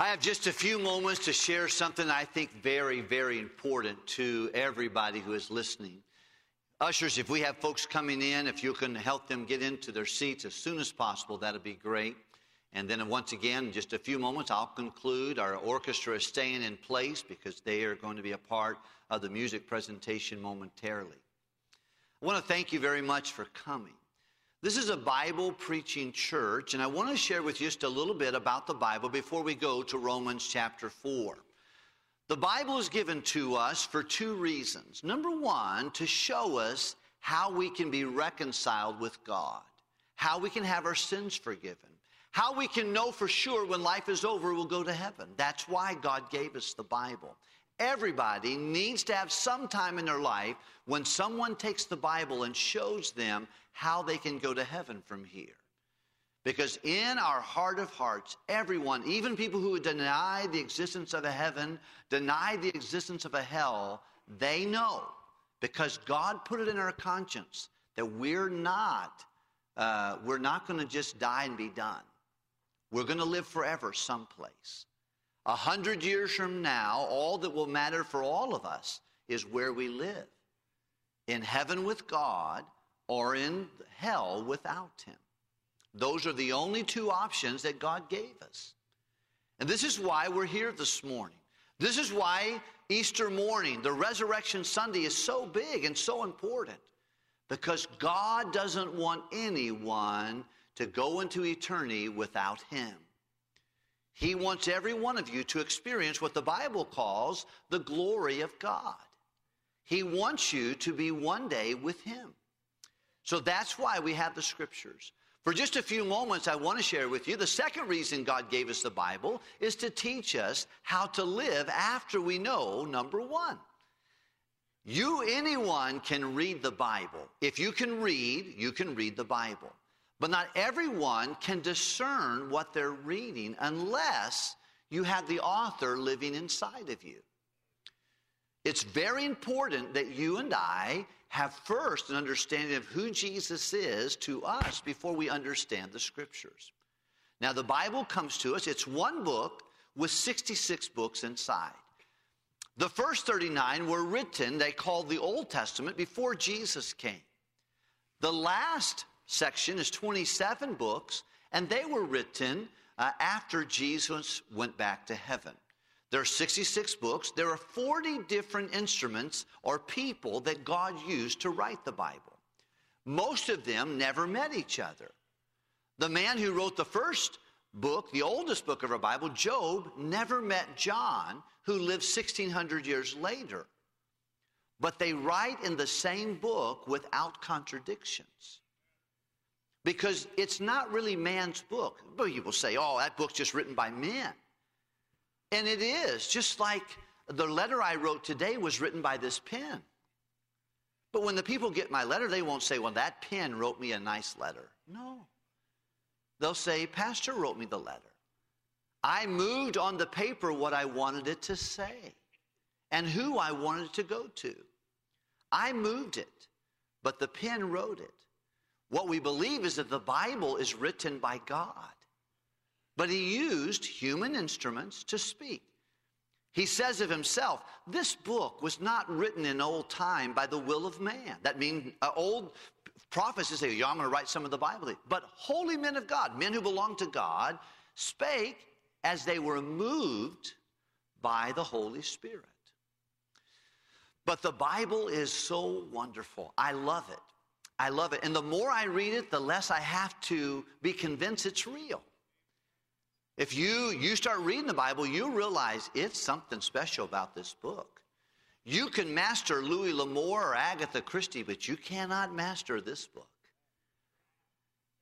I have just a few moments to share something I think very, very important to everybody who is listening. Ushers, if we have folks coming in, if you can help them get into their seats as soon as possible, that'd be great. And then once again, in just a few moments, I'll conclude. Our orchestra is staying in place because they are going to be a part of the music presentation momentarily. I want to thank you very much for coming. This is a Bible preaching church, and I want to share with you just a little bit about the Bible before we go to Romans chapter 4. The Bible is given to us for two reasons. Number one, to show us how we can be reconciled with God, how we can have our sins forgiven, how we can know for sure when life is over we'll go to heaven. That's why God gave us the Bible. Everybody needs to have some time in their life when someone takes the Bible and shows them how they can go to heaven from here. Because in our heart of hearts, everyone, even people who deny the existence of a heaven, deny the existence of a hell, they know because God put it in our conscience that we're not, uh, we're not going to just die and be done. We're going to live forever someplace. A hundred years from now, all that will matter for all of us is where we live in heaven with God or in hell without Him. Those are the only two options that God gave us. And this is why we're here this morning. This is why Easter morning, the Resurrection Sunday, is so big and so important. Because God doesn't want anyone to go into eternity without Him. He wants every one of you to experience what the Bible calls the glory of God. He wants you to be one day with Him. So that's why we have the scriptures. For just a few moments, I want to share with you the second reason God gave us the Bible is to teach us how to live after we know number one. You, anyone, can read the Bible. If you can read, you can read the Bible. But not everyone can discern what they're reading unless you have the author living inside of you. It's very important that you and I have first an understanding of who Jesus is to us before we understand the scriptures. Now, the Bible comes to us, it's one book with 66 books inside. The first 39 were written, they called the Old Testament, before Jesus came. The last section is 27 books, and they were written uh, after Jesus went back to heaven. There are 66 books. There are 40 different instruments or people that God used to write the Bible. Most of them never met each other. The man who wrote the first book, the oldest book of our Bible, Job, never met John, who lived 1600 years later. But they write in the same book without contradictions because it's not really man's book. But you will say, oh, that book's just written by men. And it is, just like the letter I wrote today was written by this pen. But when the people get my letter, they won't say, well, that pen wrote me a nice letter. No. They'll say, Pastor wrote me the letter. I moved on the paper what I wanted it to say and who I wanted it to go to. I moved it, but the pen wrote it. What we believe is that the Bible is written by God, but he used human instruments to speak. He says of himself, this book was not written in old time by the will of man. That means uh, old prophets say, yeah, I'm going to write some of the Bible. But holy men of God, men who belong to God, spake as they were moved by the Holy Spirit. But the Bible is so wonderful. I love it. I love it. And the more I read it, the less I have to be convinced it's real. If you, you start reading the Bible, you realize it's something special about this book. You can master Louis L'Amour or Agatha Christie, but you cannot master this book.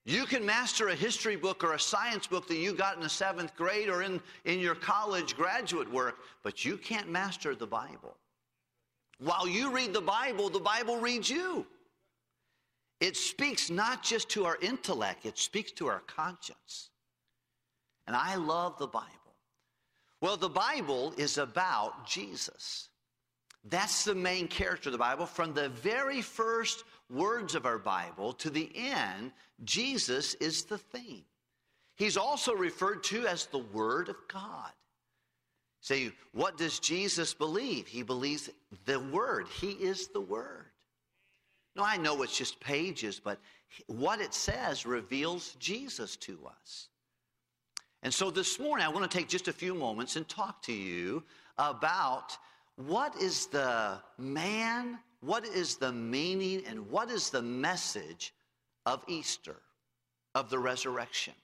You can master a history book or a science book that you got in the seventh grade or in, in your college graduate work, but you can't master the Bible. While you read the Bible, the Bible reads you. It speaks not just to our intellect, it speaks to our conscience. And I love the Bible. Well, the Bible is about Jesus. That's the main character of the Bible. From the very first words of our Bible to the end, Jesus is the theme. He's also referred to as the Word of God. Say, what does Jesus believe? He believes the Word. He is the Word. No, I know it's just pages, but what it says reveals Jesus to us. And so this morning, I want to take just a few moments and talk to you about what is the man, what is the meaning, and what is the message of Easter, of the resurrection.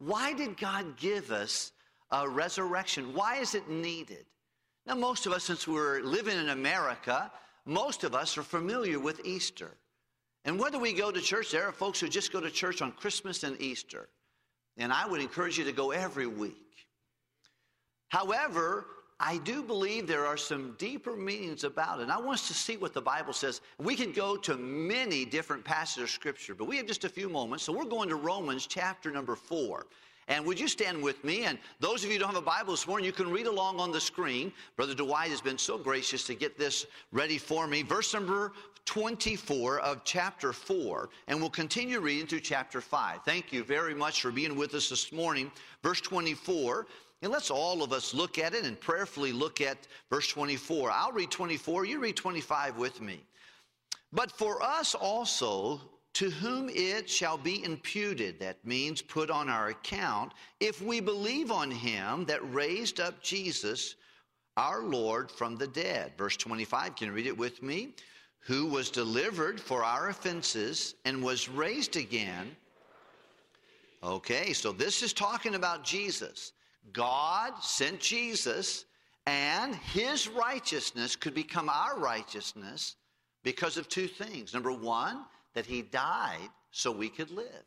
Why did God give us a resurrection? Why is it needed? Now, most of us, since we're living in America, most of us are familiar with Easter. And whether we go to church, there are folks who just go to church on Christmas and Easter. And I would encourage you to go every week. However, I do believe there are some deeper meanings about it. And I want us to see what the Bible says. We can go to many different passages of Scripture, but we have just a few moments. So we're going to Romans chapter number four. And would you stand with me? And those of you who don't have a Bible this morning, you can read along on the screen. Brother Dwight has been so gracious to get this ready for me. Verse number 24 of chapter 4, and we'll continue reading through chapter 5. Thank you very much for being with us this morning. Verse 24 and let's all of us look at it and prayerfully look at verse 24. I'll read 24, you read 25 with me. But for us also, to whom it shall be imputed, that means put on our account, if we believe on him that raised up Jesus, our Lord, from the dead. Verse 25, can you read it with me? Who was delivered for our offenses and was raised again. Okay, so this is talking about Jesus. God sent Jesus, and his righteousness could become our righteousness because of two things. Number one, that he died so we could live.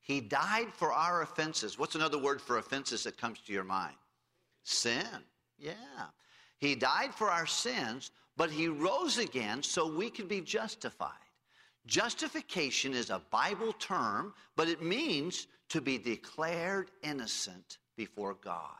He died for our offenses. What's another word for offenses that comes to your mind? Sin. Yeah. He died for our sins, but he rose again so we could be justified. Justification is a Bible term, but it means to be declared innocent before God.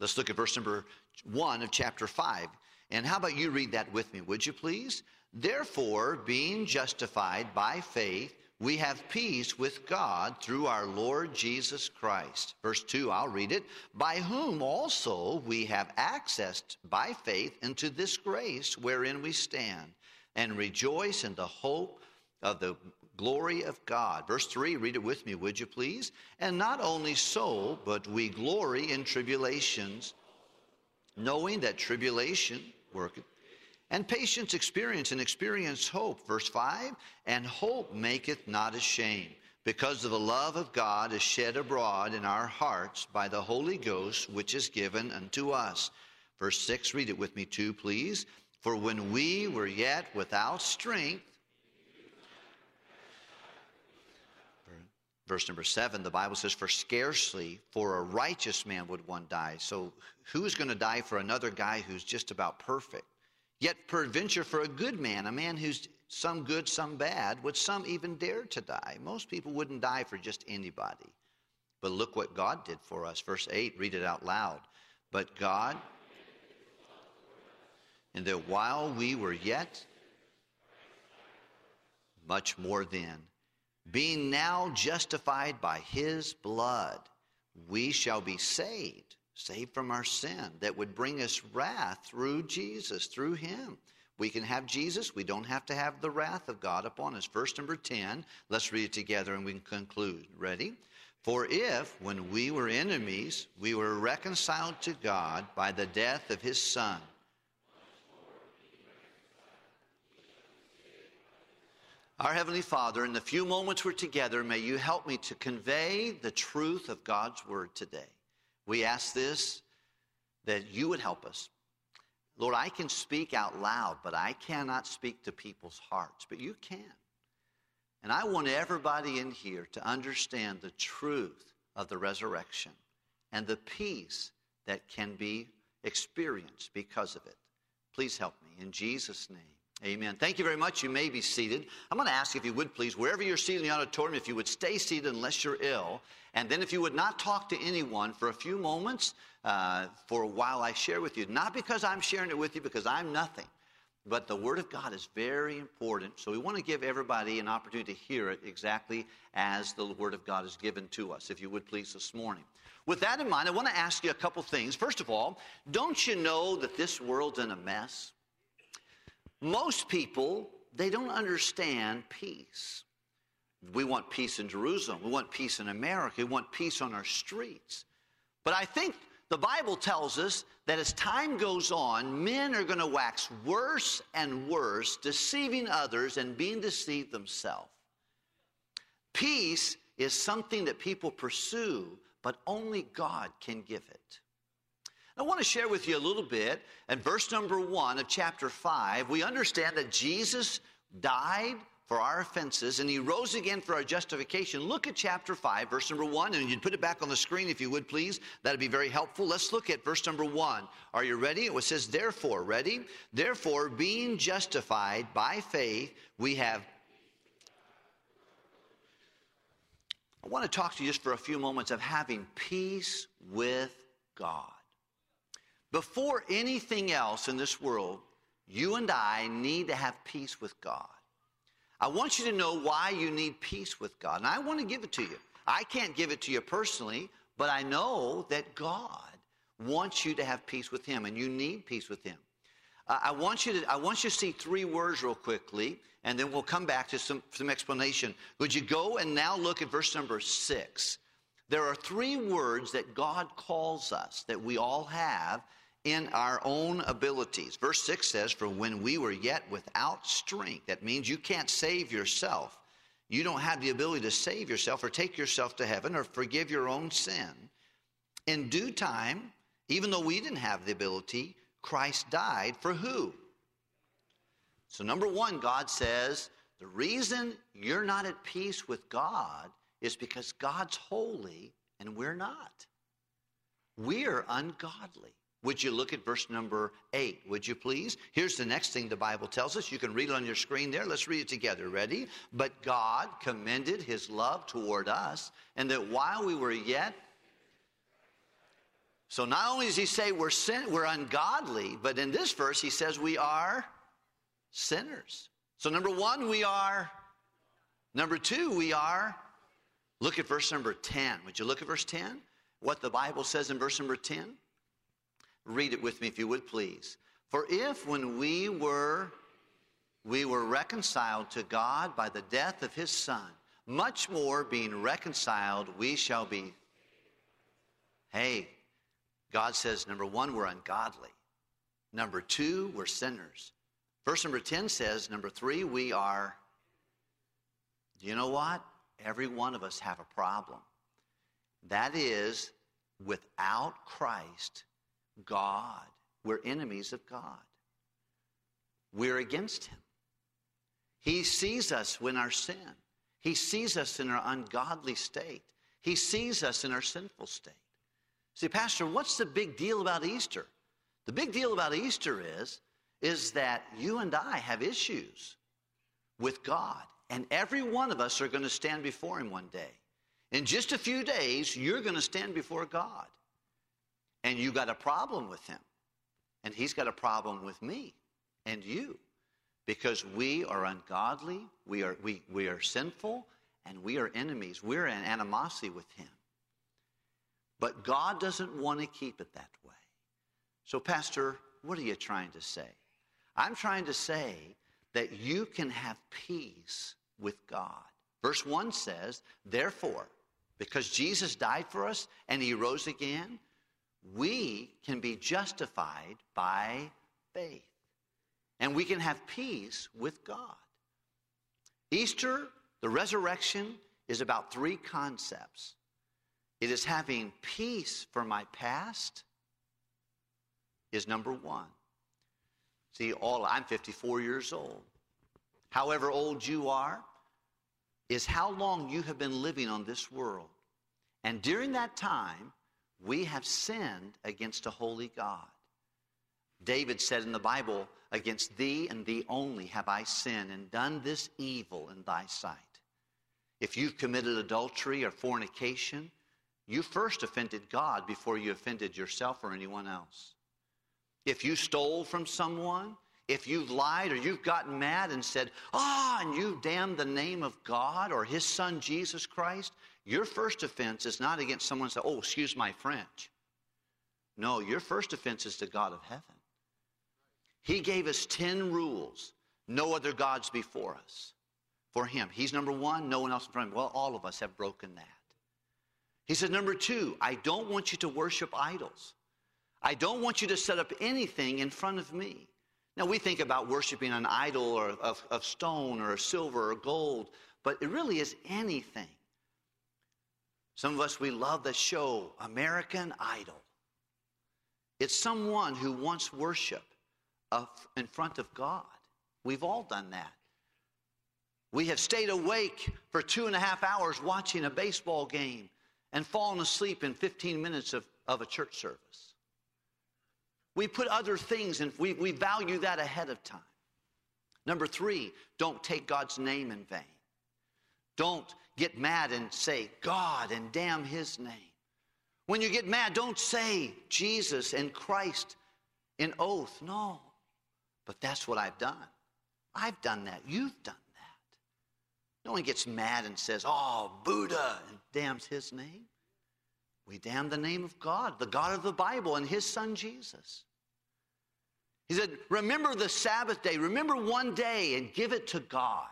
Let's look at verse number one of chapter five. And how about you read that with me, would you please? Therefore, being justified by faith, we have peace with God through our Lord Jesus Christ. Verse 2, I'll read it. By whom also we have accessed by faith into this grace wherein we stand and rejoice in the hope of the glory of God. Verse 3, read it with me, would you please? And not only so, but we glory in tribulations, knowing that tribulation worketh. And patience experience, and experience hope. Verse 5, and hope maketh not ashamed, because of the love of God is shed abroad in our hearts by the Holy Ghost, which is given unto us. Verse 6, read it with me too, please. For when we were yet without strength, verse number seven, the Bible says, For scarcely for a righteous man would one die. So who's going to die for another guy who's just about perfect? Yet peradventure for a good man, a man who's some good, some bad, would some even dare to die? Most people wouldn't die for just anybody. But look what God did for us. Verse 8, read it out loud. But God, and that while we were yet, much more then, being now justified by his blood, we shall be saved, saved from our sin that would bring us wrath through Jesus, through him. We can have Jesus, we don't have to have the wrath of God upon us. Verse number 10, let's read it together and we can conclude. Ready? For if, when we were enemies, we were reconciled to God by the death of his Son, Our Heavenly Father, in the few moments we're together, may you help me to convey the truth of God's Word today. We ask this that you would help us. Lord, I can speak out loud, but I cannot speak to people's hearts, but you can. And I want everybody in here to understand the truth of the resurrection and the peace that can be experienced because of it. Please help me. In Jesus' name. Amen. Thank you very much. You may be seated. I'm going to ask if you would please, wherever you're seated in the auditorium, if you would stay seated unless you're ill. And then if you would not talk to anyone for a few moments uh, for a while I share with you. Not because I'm sharing it with you, because I'm nothing. but the Word of God is very important. So we want to give everybody an opportunity to hear it exactly as the Word of God is given to us, if you would please, this morning. With that in mind, I want to ask you a couple things. First of all, don't you know that this world's in a mess? Most people, they don't understand peace. We want peace in Jerusalem. We want peace in America. We want peace on our streets. But I think the Bible tells us that as time goes on, men are going to wax worse and worse, deceiving others and being deceived themselves. Peace is something that people pursue, but only God can give it. I want to share with you a little bit. In verse number one of chapter five, we understand that Jesus died for our offenses, and he rose again for our justification. Look at chapter 5, verse number 1, and you'd put it back on the screen if you would, please. That'd be very helpful. Let's look at verse number 1. Are you ready? It says, Therefore, ready? Therefore, being justified by faith, we have. I want to talk to you just for a few moments of having peace with God. Before anything else in this world, you and I need to have peace with God. I want you to know why you need peace with God. And I want to give it to you. I can't give it to you personally, but I know that God wants you to have peace with Him, and you need peace with Him. Uh, I, want you to, I want you to see three words real quickly, and then we'll come back to some, some explanation. Would you go and now look at verse number six? There are three words that God calls us that we all have in our own abilities. Verse 6 says, For when we were yet without strength, that means you can't save yourself. You don't have the ability to save yourself or take yourself to heaven or forgive your own sin. In due time, even though we didn't have the ability, Christ died for who? So, number one, God says, the reason you're not at peace with God is because God's holy and we're not. We're ungodly. Would you look at verse number eight, would you please? Here's the next thing the Bible tells us. You can read it on your screen there. Let's read it together. Ready? But God commended his love toward us, and that while we were yet so not only does he say we're sin, we're ungodly, but in this verse he says we are sinners. So number one, we are. Number two, we are. Look at verse number 10. Would you look at verse 10? What the Bible says in verse number 10? Read it with me if you would please. For if when we were we were reconciled to God by the death of his son, much more being reconciled we shall be Hey, God says number 1 we're ungodly. Number 2 we're sinners. Verse number 10 says number 3 we are you know what? Every one of us have a problem. That is without Christ God. We're enemies of God. We're against Him. He sees us when our sin. He sees us in our ungodly state. He sees us in our sinful state. See, Pastor, what's the big deal about Easter? The big deal about Easter is, is that you and I have issues with God. And every one of us are going to stand before Him one day. In just a few days, you're going to stand before God and you got a problem with him. And he's got a problem with me and you because we are ungodly, we are, we, we are sinful, and we are enemies. We're in animosity with him. But God doesn't want to keep it that way. So, Pastor, what are you trying to say? I'm trying to say that you can have peace with God. Verse 1 says, Therefore, because Jesus died for us and he rose again, we can be justified by faith. And we can have peace with God. Easter, the resurrection, is about three concepts it is having peace for my past, is number one. See, all I'm 54 years old. However old you are, is how long you have been living on this world. And during that time, we have sinned against a holy God. David said in the Bible, Against thee and thee only have I sinned and done this evil in thy sight. If you've committed adultery or fornication, you first offended God before you offended yourself or anyone else. If you stole from someone, if you've lied or you've gotten mad and said, ah, oh, and you damned the name of God or his son Jesus Christ, your first offense is not against someone Say, oh, excuse my French. No, your first offense is to God of heaven. He gave us 10 rules no other gods before us. For him. He's number one, no one else in front of him. Well, all of us have broken that. He said, number two, I don't want you to worship idols. I don't want you to set up anything in front of me. Now, we think about worshiping an idol or of, of stone or silver or gold, but it really is anything. Some of us, we love the show American Idol. It's someone who wants worship in front of God. We've all done that. We have stayed awake for two and a half hours watching a baseball game and fallen asleep in 15 minutes of, of a church service. We put other things and we, we value that ahead of time. Number three, don't take God's name in vain. Don't get mad and say God and damn his name. When you get mad, don't say Jesus and Christ in oath. No. But that's what I've done. I've done that. You've done that. No one gets mad and says, Oh, Buddha, and damns his name. We damn the name of God, the God of the Bible, and his son Jesus. He said, Remember the Sabbath day. Remember one day and give it to God.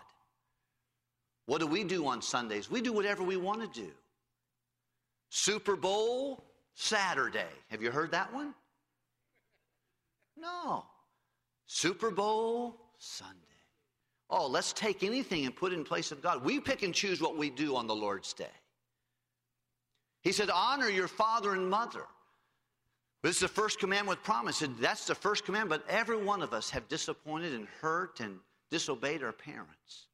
What do we do on Sundays? We do whatever we want to do. Super Bowl Saturday. Have you heard that one? No. Super Bowl Sunday. Oh, let's take anything and put it in place of God. We pick and choose what we do on the Lord's day. He said, Honor your father and mother. This is the first commandment with promise. And that's the first commandment, but every one of us have disappointed and hurt and disobeyed our parents.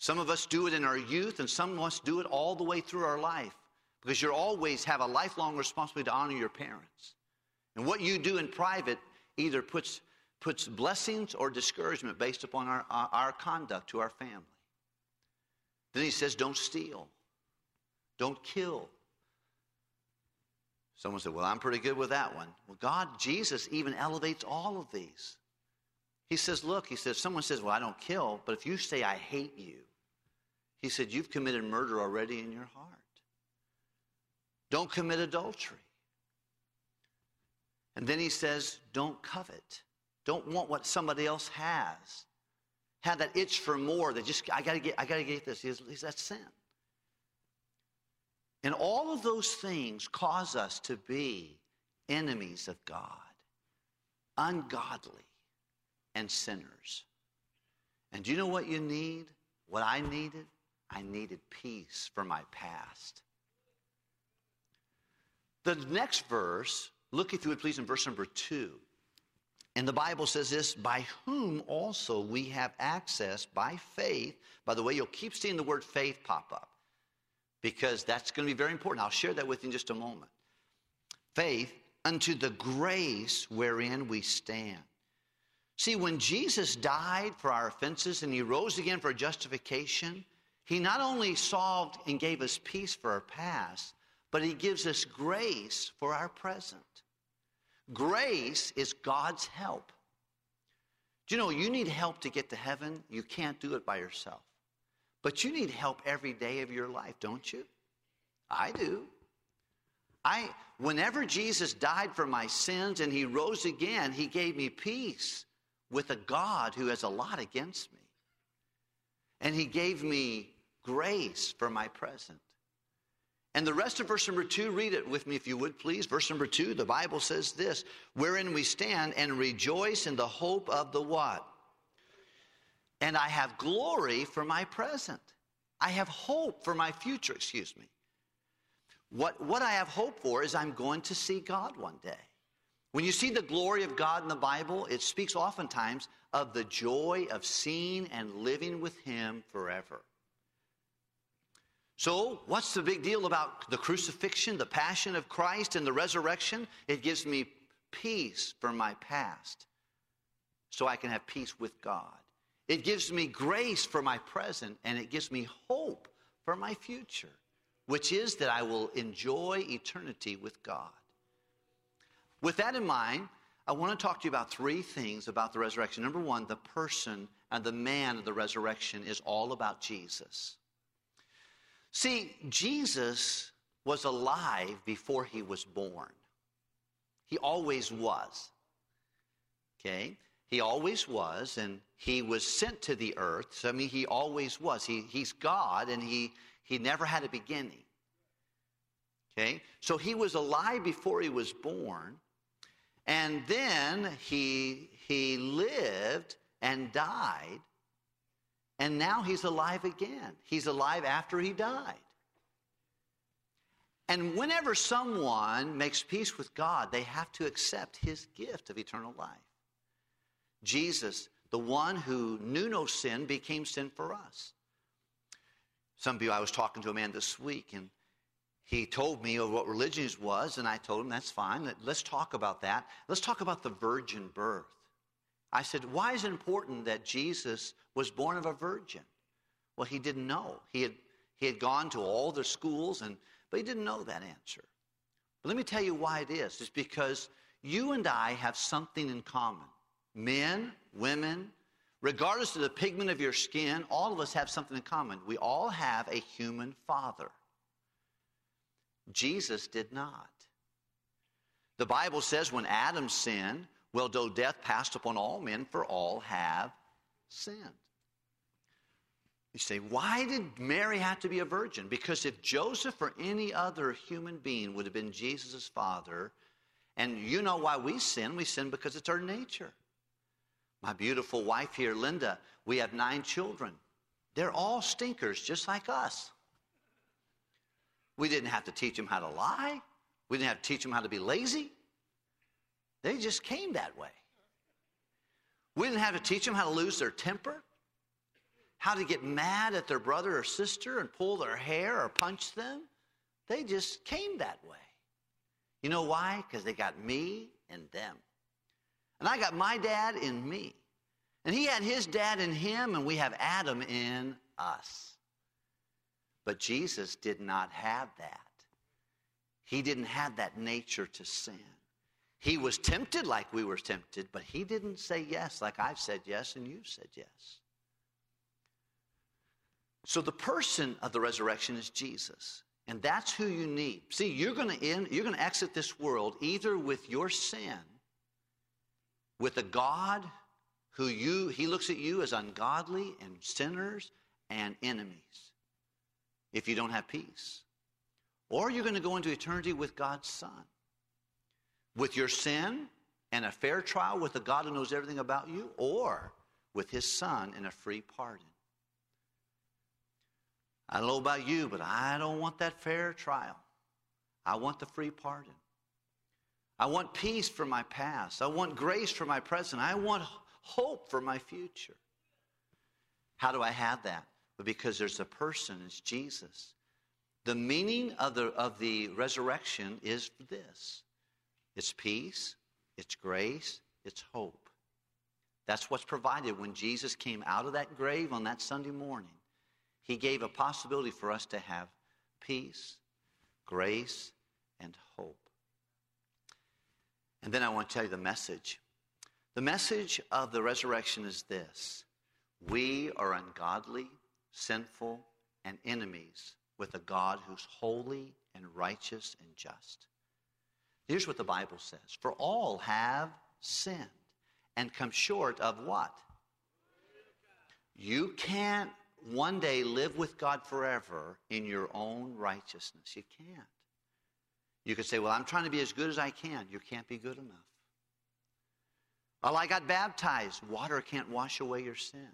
Some of us do it in our youth, and some of us do it all the way through our life because you always have a lifelong responsibility to honor your parents. And what you do in private either puts, puts blessings or discouragement based upon our, our conduct to our family. Then he says, don't steal, don't kill, Someone said, Well, I'm pretty good with that one. Well, God, Jesus even elevates all of these. He says, Look, he says, someone says, Well, I don't kill, but if you say, I hate you, he said, You've committed murder already in your heart. Don't commit adultery. And then he says, Don't covet. Don't want what somebody else has. Have that itch for more that just, I gotta get, I gotta get this. He says, That's sin. And all of those things cause us to be enemies of God, ungodly, and sinners. And do you know what you need? What I needed? I needed peace for my past. The next verse, look if you would please in verse number two. And the Bible says this by whom also we have access by faith. By the way, you'll keep seeing the word faith pop up because that's going to be very important. I'll share that with you in just a moment. Faith unto the grace wherein we stand. See, when Jesus died for our offenses and he rose again for justification, he not only solved and gave us peace for our past, but he gives us grace for our present. Grace is God's help. Do you know you need help to get to heaven? You can't do it by yourself. But you need help every day of your life, don't you? I do. I whenever Jesus died for my sins and he rose again, he gave me peace with a God who has a lot against me. And he gave me grace for my present. And the rest of verse number two, read it with me if you would, please. Verse number two, the Bible says this wherein we stand and rejoice in the hope of the what? and I have glory for my present. I have hope for my future, excuse me. What, what I have hope for is I'm going to see God one day. When you see the glory of God in the Bible, it speaks oftentimes of the joy of seeing and living with Him forever. So, what's the big deal about the crucifixion, the passion of Christ, and the resurrection? It gives me peace for my past so I can have peace with God. It gives me grace for my present, and it gives me hope for my future, which is that I will enjoy eternity with God. With that in mind, I want to talk to you about three things about the resurrection. Number one, the person and the man of the resurrection is all about Jesus. See, Jesus was alive before he was born. He always was. Okay? He always was, and he was sent to the earth. So, I mean, he always was. He, he's God, and he, he never had a beginning. Okay? So he was alive before he was born, and then he, he lived and died, and now he's alive again. He's alive after he died. And whenever someone makes peace with God, they have to accept his gift of eternal life. Jesus, the one who knew no sin, became sin for us. Some of you, I was talking to a man this week, and he told me of what religion was, and I told him that's fine. Let's talk about that. Let's talk about the virgin birth. I said, Why is it important that Jesus was born of a virgin? Well, he didn't know. He had, he had gone to all the schools and but he didn't know that answer. But let me tell you why it is. It's because you and I have something in common. Men, women, regardless of the pigment of your skin, all of us have something in common. We all have a human father. Jesus did not. The Bible says when Adam sinned, well, though death passed upon all men, for all have sinned. You say, why did Mary have to be a virgin? Because if Joseph or any other human being would have been Jesus' father, and you know why we sin, we sin because it's our nature. My beautiful wife here, Linda, we have nine children. They're all stinkers, just like us. We didn't have to teach them how to lie. We didn't have to teach them how to be lazy. They just came that way. We didn't have to teach them how to lose their temper how to get mad at their brother or sister and pull their hair or punch them. They just came that way. You know why? Because they got me and them. And I got my dad in me. And he had his dad in him, and we have Adam in us. But Jesus did not have that. He didn't have that nature to sin. He was tempted like we were tempted, but he didn't say yes like I've said yes and you've said yes. So the person of the resurrection is Jesus. And that's who you need. See, you're going to end, you're going to exit this world either with your sin, with a God who you he looks at you as ungodly and sinners and enemies if you don't have peace. Or you're going to go into eternity with God's Son. With your sin and a fair trial with a God who knows everything about you, or with his Son and a free pardon. I don't know about you, but I don't want that fair trial. I want the free pardon. I want peace for my past. I want grace for my present. I want hope for my future. How do I have that? But because there's a person, it's Jesus. The meaning of the, of the resurrection is this it's peace, it's grace, it's hope. That's what's provided when Jesus came out of that grave on that Sunday morning. He gave a possibility for us to have peace, grace, and hope. And then I want to tell you the message. The message of the resurrection is this We are ungodly, sinful, and enemies with a God who's holy and righteous and just. Here's what the Bible says For all have sinned and come short of what? You can't one day live with God forever in your own righteousness. You can't. You could say, Well, I'm trying to be as good as I can. You can't be good enough. Well, I got baptized. Water can't wash away your sin.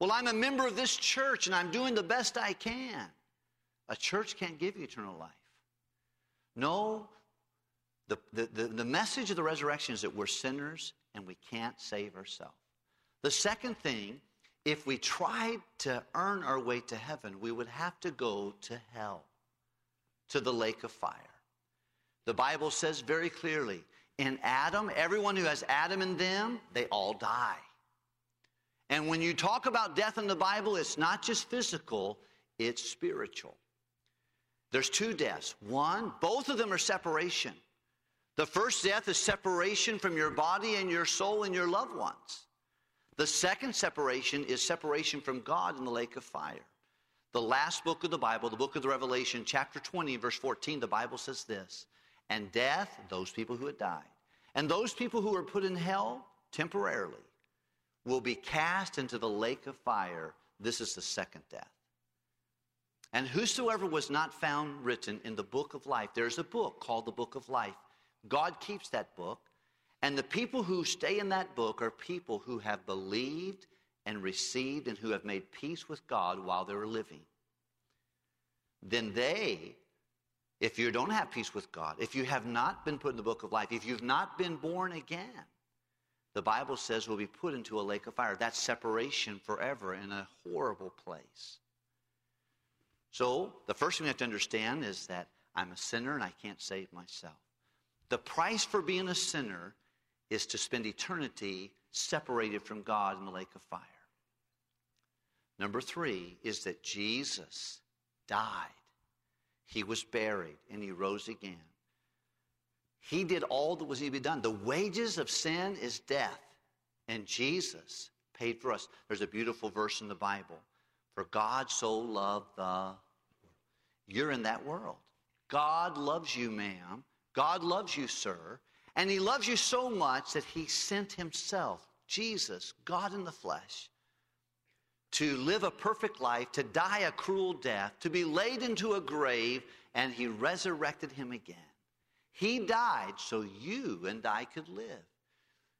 Well, I'm a member of this church and I'm doing the best I can. A church can't give you eternal life. No, the, the, the, the message of the resurrection is that we're sinners and we can't save ourselves. The second thing if we tried to earn our way to heaven, we would have to go to hell, to the lake of fire. The Bible says very clearly in Adam, everyone who has Adam in them, they all die. And when you talk about death in the Bible, it's not just physical, it's spiritual. There's two deaths. One, both of them are separation. The first death is separation from your body and your soul and your loved ones. The second separation is separation from God in the lake of fire. The last book of the Bible, the book of the Revelation, chapter 20, verse 14, the Bible says this And death, those people who had died, and those people who were put in hell temporarily, will be cast into the lake of fire. This is the second death. And whosoever was not found written in the book of life, there's a book called the book of life. God keeps that book. And the people who stay in that book are people who have believed and received and who have made peace with God while they were living. Then they, if you don't have peace with God, if you have not been put in the book of life, if you've not been born again, the Bible says will be put into a lake of fire. That's separation forever in a horrible place. So, the first thing we have to understand is that I'm a sinner and I can't save myself. The price for being a sinner is to spend eternity separated from God in the lake of fire. Number three is that Jesus died, he was buried, and he rose again. He did all that was to be done. The wages of sin is death, and Jesus paid for us. There's a beautiful verse in the Bible. For God so loved the you're in that world. God loves you, ma'am. God loves you, sir. And he loves you so much that he sent himself, Jesus, God in the flesh, to live a perfect life, to die a cruel death, to be laid into a grave, and he resurrected him again. He died so you and I could live.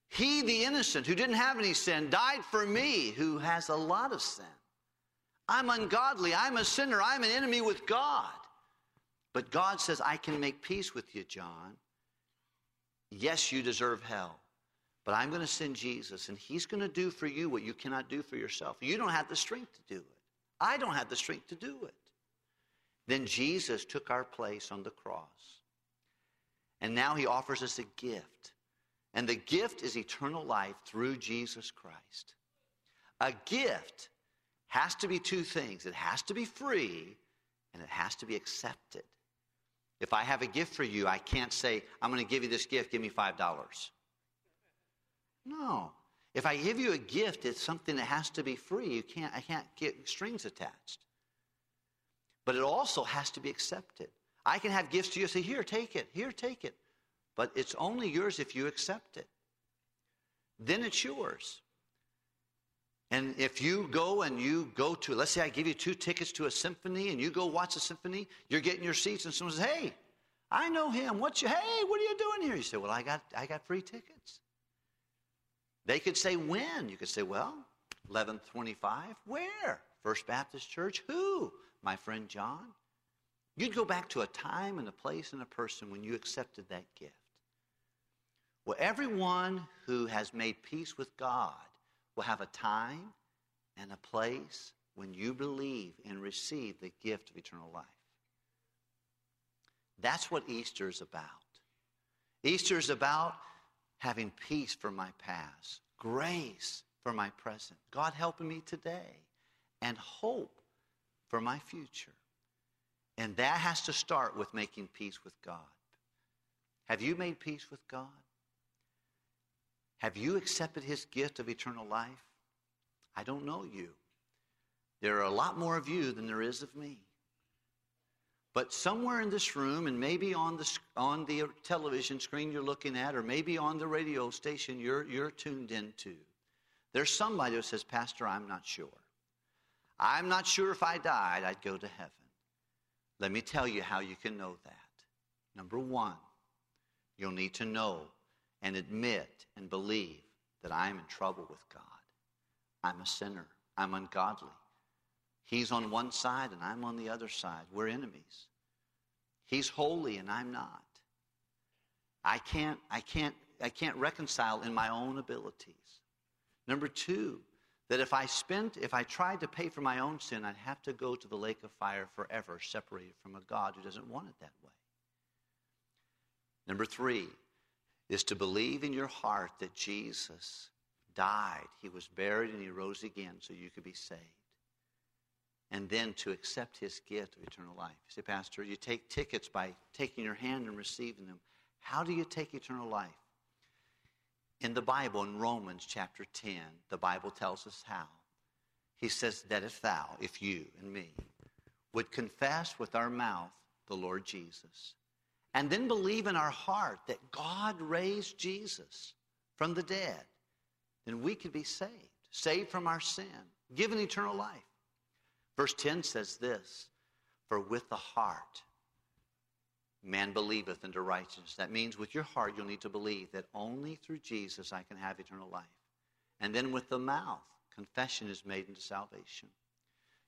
He, the innocent, who didn't have any sin, died for me, who has a lot of sin. I'm ungodly. I'm a sinner. I'm an enemy with God. But God says, I can make peace with you, John. Yes, you deserve hell. But I'm going to send Jesus, and He's going to do for you what you cannot do for yourself. You don't have the strength to do it. I don't have the strength to do it. Then Jesus took our place on the cross. And now He offers us a gift. And the gift is eternal life through Jesus Christ. A gift has to be two things it has to be free and it has to be accepted. If I have a gift for you, I can't say, I'm going to give you this gift, give me $5. No. If I give you a gift, it's something that has to be free. You can't, I can't get strings attached. But it also has to be accepted. I can have gifts to you say, Here, take it. Here, take it. But it's only yours if you accept it. Then it's yours. And if you go and you go to, let's say I give you two tickets to a symphony and you go watch a symphony, you're getting your seats and someone says, hey, I know him. What's you, hey, what are you doing here? You say, well, I got, I got free tickets. They could say, when? You could say, well, 1125. Where? First Baptist Church. Who? My friend John. You'd go back to a time and a place and a person when you accepted that gift. Well, everyone who has made peace with God will have a time and a place when you believe and receive the gift of eternal life. That's what Easter is about. Easter is about having peace for my past, grace for my present, God helping me today, and hope for my future. And that has to start with making peace with God. Have you made peace with God? Have you accepted his gift of eternal life? I don't know you. There are a lot more of you than there is of me. But somewhere in this room, and maybe on the, on the television screen you're looking at, or maybe on the radio station you're, you're tuned into, there's somebody who says, Pastor, I'm not sure. I'm not sure if I died, I'd go to heaven. Let me tell you how you can know that. Number one, you'll need to know and admit and believe that I am in trouble with God. I'm a sinner. I'm ungodly. He's on one side and I'm on the other side. We're enemies. He's holy and I'm not. I can't, I can't, I can't reconcile in my own abilities. Number two, that if I spent, if I tried to pay for my own sin, I'd have to go to the lake of fire forever, separated from a God who doesn't want it that way. Number three, is to believe in your heart that Jesus died, he was buried, and he rose again so you could be saved. And then to accept his gift of eternal life. You say, Pastor, you take tickets by taking your hand and receiving them. How do you take eternal life? In the Bible, in Romans chapter 10, the Bible tells us how. He says that if thou, if you and me, would confess with our mouth the Lord Jesus, and then believe in our heart that God raised Jesus from the dead, then we could be saved, saved from our sin, given eternal life. Verse 10 says this For with the heart man believeth unto righteousness. That means with your heart you'll need to believe that only through Jesus I can have eternal life. And then with the mouth, confession is made into salvation.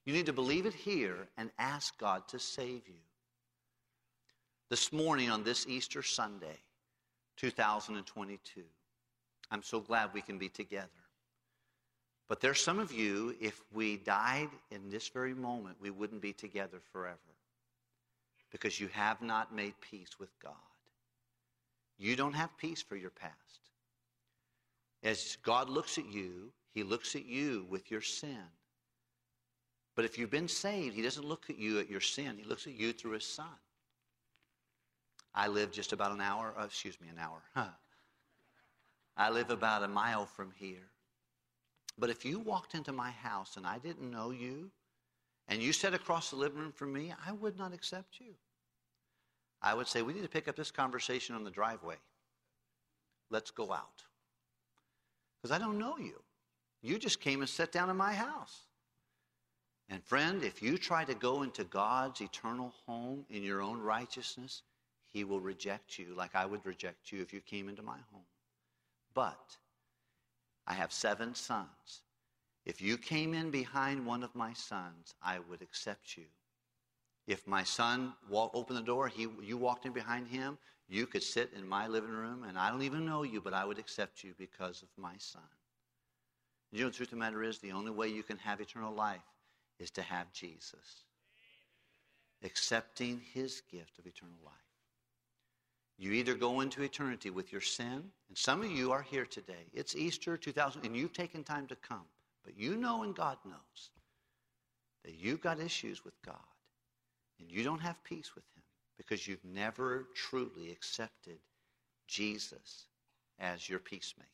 You need to believe it here and ask God to save you. This morning on this Easter Sunday, 2022, I'm so glad we can be together. But there's some of you, if we died in this very moment, we wouldn't be together forever because you have not made peace with God. You don't have peace for your past. As God looks at you, He looks at you with your sin. But if you've been saved, He doesn't look at you at your sin, He looks at you through His Son. I live just about an hour, uh, excuse me, an hour. Huh. I live about a mile from here. But if you walked into my house and I didn't know you, and you sat across the living room from me, I would not accept you. I would say, we need to pick up this conversation on the driveway. Let's go out. Because I don't know you. You just came and sat down in my house. And friend, if you try to go into God's eternal home in your own righteousness, he will reject you like I would reject you if you came into my home. But I have seven sons. If you came in behind one of my sons, I would accept you. If my son walk, opened the door, he, you walked in behind him, you could sit in my living room, and I don't even know you, but I would accept you because of my son. You know, the truth of the matter is, the only way you can have eternal life is to have Jesus, accepting his gift of eternal life. You either go into eternity with your sin, and some of you are here today. It's Easter 2000, and you've taken time to come. But you know, and God knows, that you've got issues with God, and you don't have peace with Him because you've never truly accepted Jesus as your peacemaker.